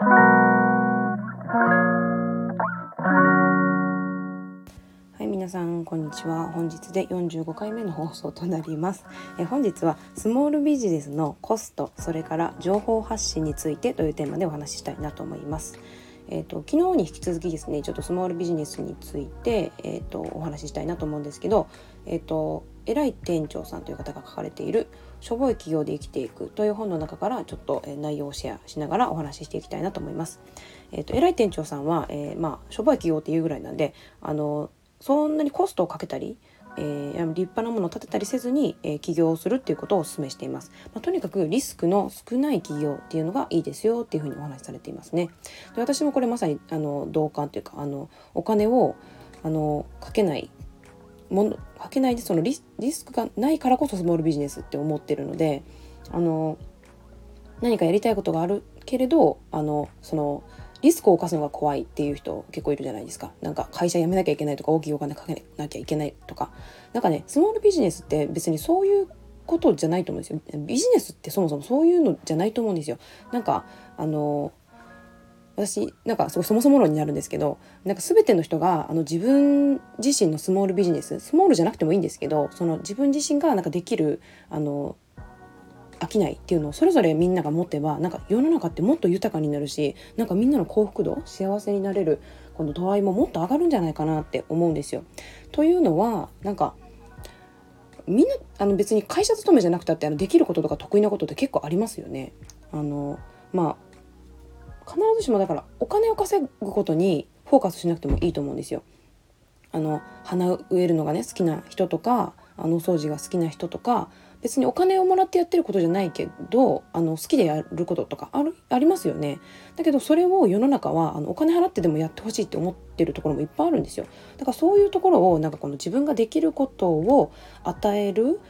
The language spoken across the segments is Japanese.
はい皆さんこんにちは。本日で45回目の放送となります。え本日はスモールビジネスのコストそれから情報発信についてというテーマでお話ししたいなと思います。えーと、昨日に引き続きですねちょっとスモールビジネスについて、えーと、お話ししたいなと思うんですけど、えーと、偉い店長さんという方が書かれている「しょぼい企業で生きていく」という本の中からちょっと、え内容をシェアしながらお話ししていきたいなと思います。えー、と偉い店長さんは、えー、まあしょぼい企業っていうぐらいなんであのそんなにコストをかけたりえー、立派なものを建てたりせずに、えー、起業をするっていうことをお勧めしています、まあ、とにかくリスクの少ない企業っていうのがいいですよっていうふうにお話しされていますねで私もこれまさにあの同感というかあのお金をあのかけないものかけないでそのリスクがないからこそスモールビジネスって思ってるのであの何かやりたいことがあるけれどあのそのリスクを冒すのが怖いっていう人結構いるじゃないですか。なんか会社辞めなきゃいけないとか大きいお金かけなきゃいけないとか。なんかね、スモールビジネスって別にそういうことじゃないと思うんですよ。ビジネスってそもそもそういうのじゃないと思うんですよ。なんか、あの、私なんかそもそも論になるんですけどなんか全ての人があの自分自身のスモールビジネススモールじゃなくてもいいんですけどその自分自身がなんかできるあの飽きないっていうのをそれぞれみんなが持てばなんか世の中ってもっと豊かになるしなんかみんなの幸福度幸せになれるこの度合いももっと上がるんじゃないかなって思うんですよ。というのはなんかみんなあの別に会社勤めじゃなくたってあのできることとか得意なことって結構ありますよね。あのまあ必ずしもだからお金を稼ぐことにフォーカスしなくてもいいと思うんですよ。あの花植えるのがね好きな人とかあのお掃除が好きな人とか別にお金をもらってやってることじゃないけどあの好きでやることとかあるありますよねだけどそれを世の中はあのお金払ってでもやってほしいって思ってるところもいっぱいあるんですよだからそういうところをなんかこの自分ができることを与える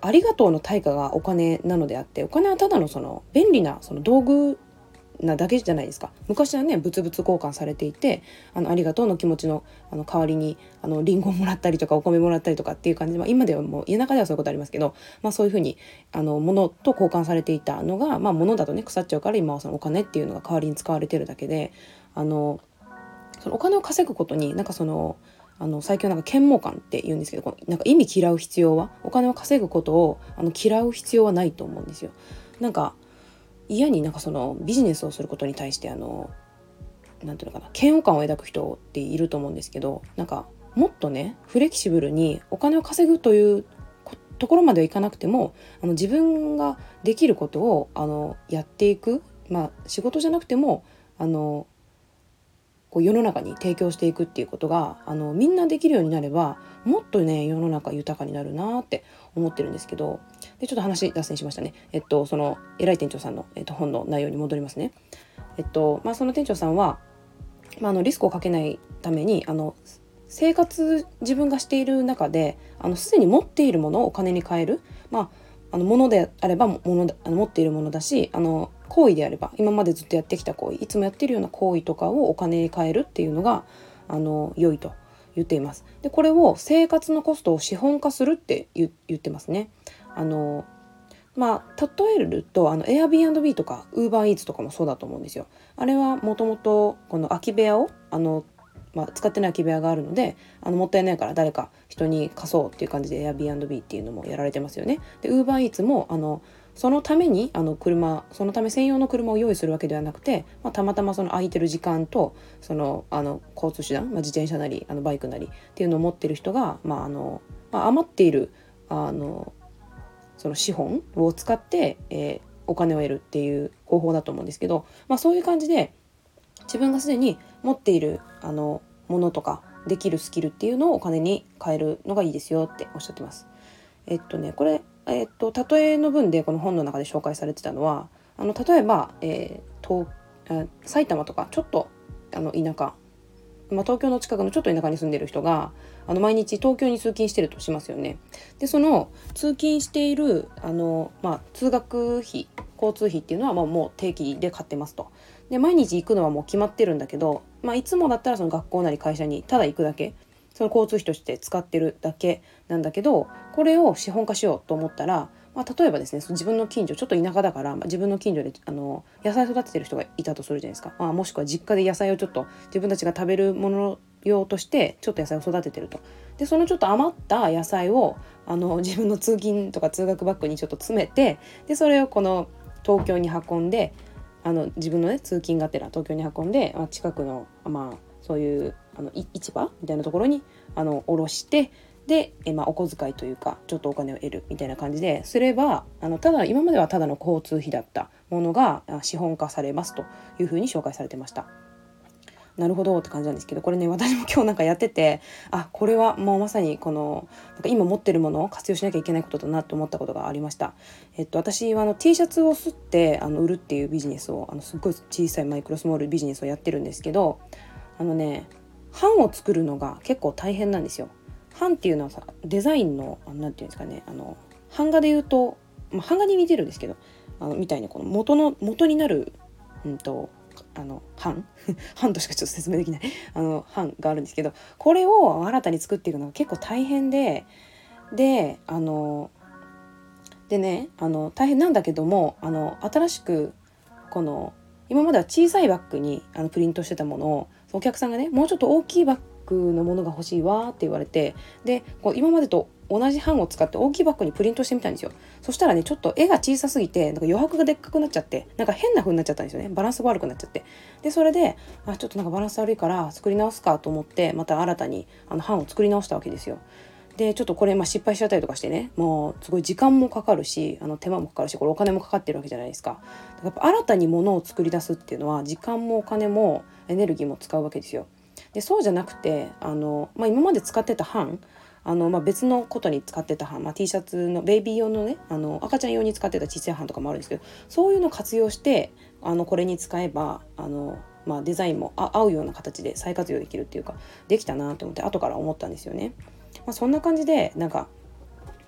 ありがとうの対価がお金なのであってお金はただのその便利なその道具なだけじゃないですか昔はね物々交換されていてあのありがとうの気持ちのあの代わりにあのリンゴもらったりとかお米もらったりとかっていう感じで、まあ、今ではもう家の中ではそういうことありますけど、まあ、そういうふうにあの物と交換されていたのが、まあ、物だとね腐っちゃうから今はそのお金っていうのが代わりに使われてるだけであのそのお金を稼ぐことになんかそのあの最近はなんか嫌悪感って言うんですけどこのなんか意味嫌う必要はお金を稼ぐことをあの嫌う必要はないと思うんですよ。なんか嫌になんかそのビジネスをすることに対してあの何ていうのかな嫌悪感を抱く人っていると思うんですけどなんかもっとねフレキシブルにお金を稼ぐというところまではいかなくてもあの自分ができることをあのやっていく、まあ、仕事じゃなくてもあのこう世の中に提供していくっていうことがあのみんなできるようになればもっとね世の中豊かになるなって思ってるんですけどでちょっと話脱線しましたねえっとその偉い店長さんの、えっと、本の内容に戻りますねえっとまあその店長さんは、まあ、あのリスクをかけないためにあの生活自分がしている中であのすでに持っているものをお金に換えるまああの物であれば物あの持っているものだしあの行為であれば今までずっとやってきた行為いつもやってるような行為とかをお金に換えるっていうのがあの良いと言っています。でこれを生活のコストを資本化するって言ってますね。あのまあ例えるとあの Airbnb とか UberEats とかもそうだと思うんですよ。あれはもともとこの空き部屋をあの、まあ、使ってない空き部屋があるのであのもったいないから誰か人に貸そうっていう感じで Airbnb っていうのもやられてますよね。で UberEats もあのそのためにあの車そのため専用の車を用意するわけではなくて、まあ、たまたまその空いてる時間とそのあの交通手段、まあ、自転車なりあのバイクなりっていうのを持ってる人が、まああのまあ、余っているあのその資本を使って、えー、お金を得るっていう方法だと思うんですけど、まあ、そういう感じで自分がすでに持っているあのものとかできるスキルっていうのをお金に変えるのがいいですよっておっしゃってます。えっとねこれえっと、例えの文でこの本の中で紹介されてたのはあの例えば、えー、埼玉とかちょっとあの田舎、まあ、東京の近くのちょっと田舎に住んでる人があの毎日東京に通勤してるとしますよね。でその通勤しているあの、まあ、通学費交通費っていうのはまあもう定期で買ってますと。で毎日行くのはもう決まってるんだけど、まあ、いつもだったらその学校なり会社にただ行くだけその交通費として使ってるだけなんだけどこれを資本化しようと思ったら、まあ、例えばですね自分の近所ちょっと田舎だから、まあ、自分の近所であの野菜育ててる人がいたとするじゃないですか、まあ、もしくは実家で野菜をちょっと自分たちが食べるもの用としてちょっと野菜を育ててると。でそのちょっと余った野菜をあの自分の通勤とか通学バッグにちょっと詰めてでそれをこの東京に運んであの自分のね通勤がてら東京に運んで、まあ、近くのまあそういうあの市場みたいなところにあの卸してで、えまあ、お小遣いというかちょっとお金を得るみたいな感じですればあのただ今まではただの交通費だったものが資本化されますというふうに紹介されてました。なるほどって感じなんですけどこれね私も今日なんかやっててあこれはもうまさにこのなんか今持ってるものを活用しなきゃいけないことだなと思ったことがありました。えっと、私はあの T シャツを吸ってあの売るっていうビジネスをあのすっごい小さいマイクロスモールビジネスをやってるんですけどあのね版を作るのが結構大変なんですよ。版っていうのはさデザインの何て言うんですかねあの版画で言うと、まあ、版画に似てるんですけどあのみたいにこの元の元になる、うんとあの版？版としかちょっと説明できない。あの版があるんですけどこれを新たに作っていくのが結構大変でであのでねあの大変なんだけどもあの新しくこの今までは小さいバッグにあのプリントしてたものをお客さんがねもうちょっと大きいバッグのものが欲しいわって言われてでこう今までと同じ版を使って大きいバッグにプリントしてみたんですよ。そしたらねちょっと絵が小さすぎてなんか余白がでっかくなっちゃってなんか変な風になっちゃったんですよね。バランスが悪くなっちゃって。でそれであちょっとなんかバランス悪いから作り直すかと思ってまた新たにあの版を作り直したわけですよ。でちょっとこれまあ失敗しちゃったりとかしてねもうすごい時間もかかるしあの手間もかかるしこれお金もかかってるわけじゃないですか。やっぱ新たにものを作り出すっていうのは時間もお金もエネルギーも使うわけですよ。でそうじゃなくてあの、まあ、今まで使ってた版あの、まあ、別のことに使ってた版、まあ、T シャツのベイビー用のねあの赤ちゃん用に使ってた小さい版とかもあるんですけどそういうのを活用してあのこれに使えばあの、まあ、デザインも合うような形で再活用できるっていうかできたなと思って後から思ったんですよね。まあ、そんな感じでなんか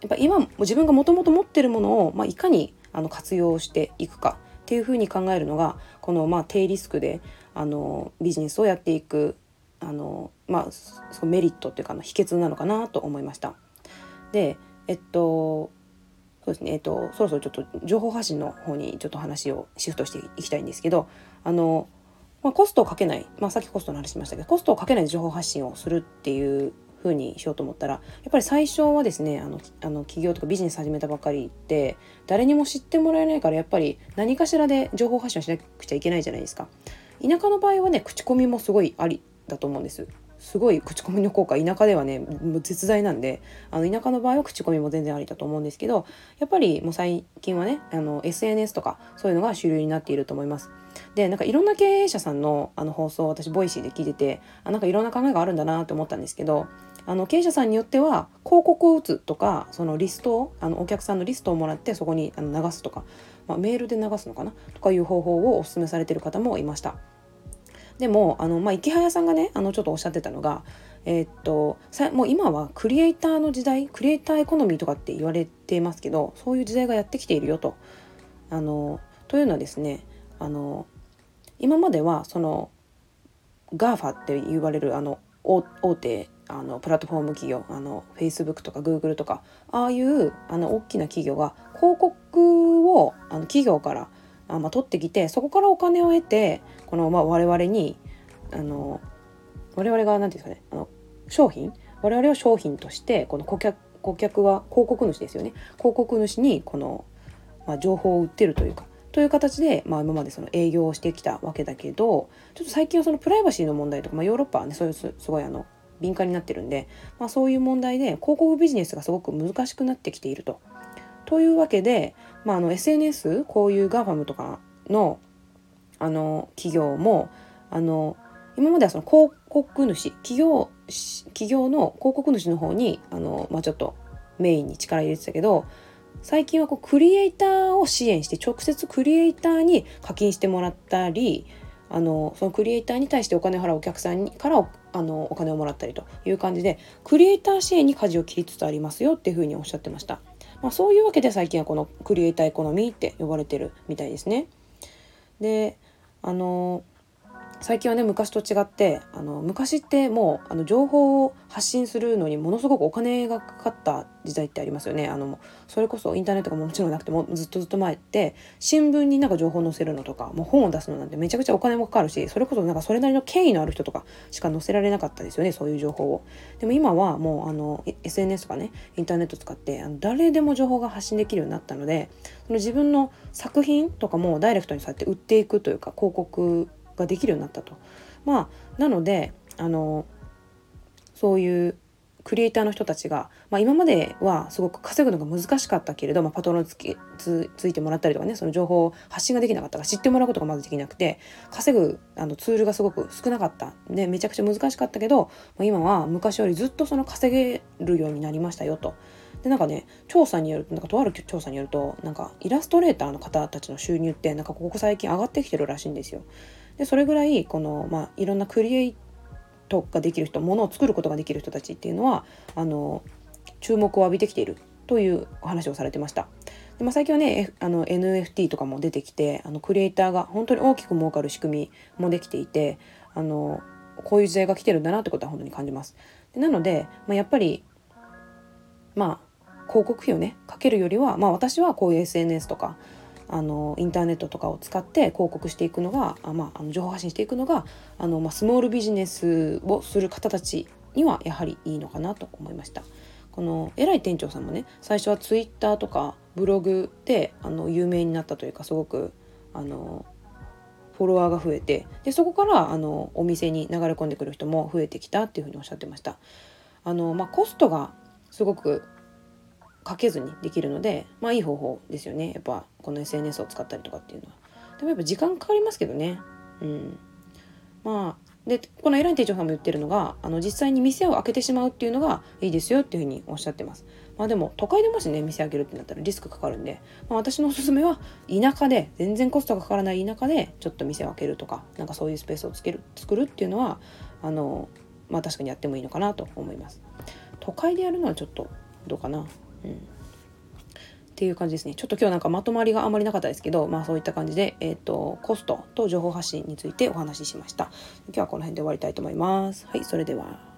やっぱ今自分がもともと持ってるものを、まあ、いかにあの活用していくかっていうふうに考えるのがこのまあ低リスクであのビジネスをやっていくあの、まあ、そメリットっていうかの秘訣なのかなと思いました。でえっとそうですねえっとそろそろちょっと情報発信の方にちょっと話をシフトしていきたいんですけどあの、まあ、コストをかけない、まあ、さっきコストの話しましたけどコストをかけない情報発信をするっていう風にしようと思ったらやっぱり最初はですねあのあの企業とかビジネス始めたばっかりって誰にも知ってもらえないからやっぱり何かしらで情報発信をしなくちゃいけないじゃないですか。田舎の場合はね口コミもすごいありだと思うんです。すごい口コミの効果田舎ではねもう絶大なんであの田舎の場合は口コミも全然ありだと思うんですけどやっぱりもう最近はねあの SNS とかそういうのが主流になっていると思います。でなんかいろんな経営者さんのあの放送を私 Voicy で聞いててあなんかいろんな考えがあるんだなと思ったんですけどあの経営者さんによっては広告を打つとかそのリストをあのお客さんのリストをもらってそこにあの流すとか、まあ、メールで流すのかなとかいう方法をお勧めされてる方もいました。でもあの、まあ、池早さんがねあのちょっとおっしゃってたのが、えー、っともう今はクリエイターの時代クリエイターエコノミーとかって言われてますけどそういう時代がやってきているよと。あのというのはですねあの今まではその GAFA って言われるあの大手あのプラットフォーム企業あの Facebook とか Google とかああいうあの大きな企業が広告をあの企業からあ、まあ、取ってきてそこからお金を得てこの、まあ、我々にあの我々が何て言うんですかねあの商品我々を商品としてこの顧客顧客は広告主ですよね広告主にこの、まあ、情報を売ってるというかという形で、まあ、今までその営業をしてきたわけだけどちょっと最近はそのプライバシーの問題とか、まあ、ヨーロッパはねそういうすごいあの敏感になってるんで、まあ、そういう問題で広告ビジネスがすごく難しくなってきていると。というわけで、まあ、あの SNS こういう GAFAM とかのあの企業もあの今まではその広告主企業企業の広告主の方にあの、まあ、ちょっとメインに力入れてたけど最近はこうクリエイターを支援して直接クリエイターに課金してもらったりあのそのクリエイターに対してお金を払うお客さんからあのお金をもらったりという感じでクリエイター支援に舵を切りつつありますよっていうふうにおっしゃってました。まあ、そういうわけで最近はこのクリエイターエコノミーって呼ばれてるみたいですね。であの最近はね昔と違ってあの昔ってもうあの情報を発信するのにものすごくお金がかかった時代ってありますよね。あのそれこそインターネットがもちろんなくてもずっとずっと前って新聞になんか情報載せるのとかもう本を出すのなんてめちゃくちゃお金もかかるしそれこそなんかそれなりの権威のある人とかしか載せられなかったですよねそういう情報を。でも今はもうあの SNS とかねインターネット使ってあの誰でも情報が発信できるようになったのでその自分の作品とかもダイレクトにそうやって売っていくというか広告ができるようになったと。まあなのであのそういうクリエイターの人たちが、まあ、今まではすごく稼ぐのが難しかったけれど、まあ、パトロンつきつついてもらったりとかねその情報を発信ができなかったから知ってもらうことがまずできなくて稼ぐあのツールがすごく少なかったでめちゃくちゃ難しかったけど、ま、今は昔よりずっとその稼げるようになりましたよと。でなんかね調査によるとなんかとある調査によるとなんかイラストレーターの方たちの収入ってなんかここ最近上がってきてるらしいんですよ。でそれぐらいこの、まあ、いろんなクリエイトができる人ものを作ることができる人たちっていうのはあの注目を浴びてきているというお話をされてました。でまあ、最近はね、あの NFT とかも出てきてあのクリエイターが本当に大きく儲かる仕組みもできていてあのこういう時代が来てるんだなってことは本当に感じます。でなので、まあ、やっぱりまあ広告費をねかけるよりは、まあ、私はこういう SNS とかあのインターネットとかを使って広告していくのがあ、まあ、あの情報発信していくのがあの、まあ、スモールビジネスをする方たちにはやはりいいのかなと思いました。この偉い店長さんもね最初はツイッターとかブログであの有名になったというかすごくあのフォロワーが増えてでそこからあのお店に流れ込んでくる人も増えてきたっていうふうにおっしゃってました。あのまあ、コストがすごくかけずにできるのでまあいい方法ですよね。やっぱこの SNS を使ったりとかっていうのは。でもやっぱ時間かかりますけどね。うん。まあでこの偉い店長さんも言ってるのがあの実際に店を開けてしまうっていうのがいいですよっていうふうにおっしゃってます。まあでも都会でもしね店開けるってなったらリスクかかるんで、まあ、私のおすすめは田舎で全然コストがかからない田舎でちょっと店を開けるとかなんかそういうスペースをつける作るっていうのはあのまあ確かにやってもいいのかなと思います。都会でやるのはちょっとどうかな。うん、っていう感じですね。ちょっと今日なんかまとまりがあまりなかったですけどまあそういった感じで、えーと、コストと情報発信についてお話ししました。今日はこの辺で終わりたいと思います。はいそれでは。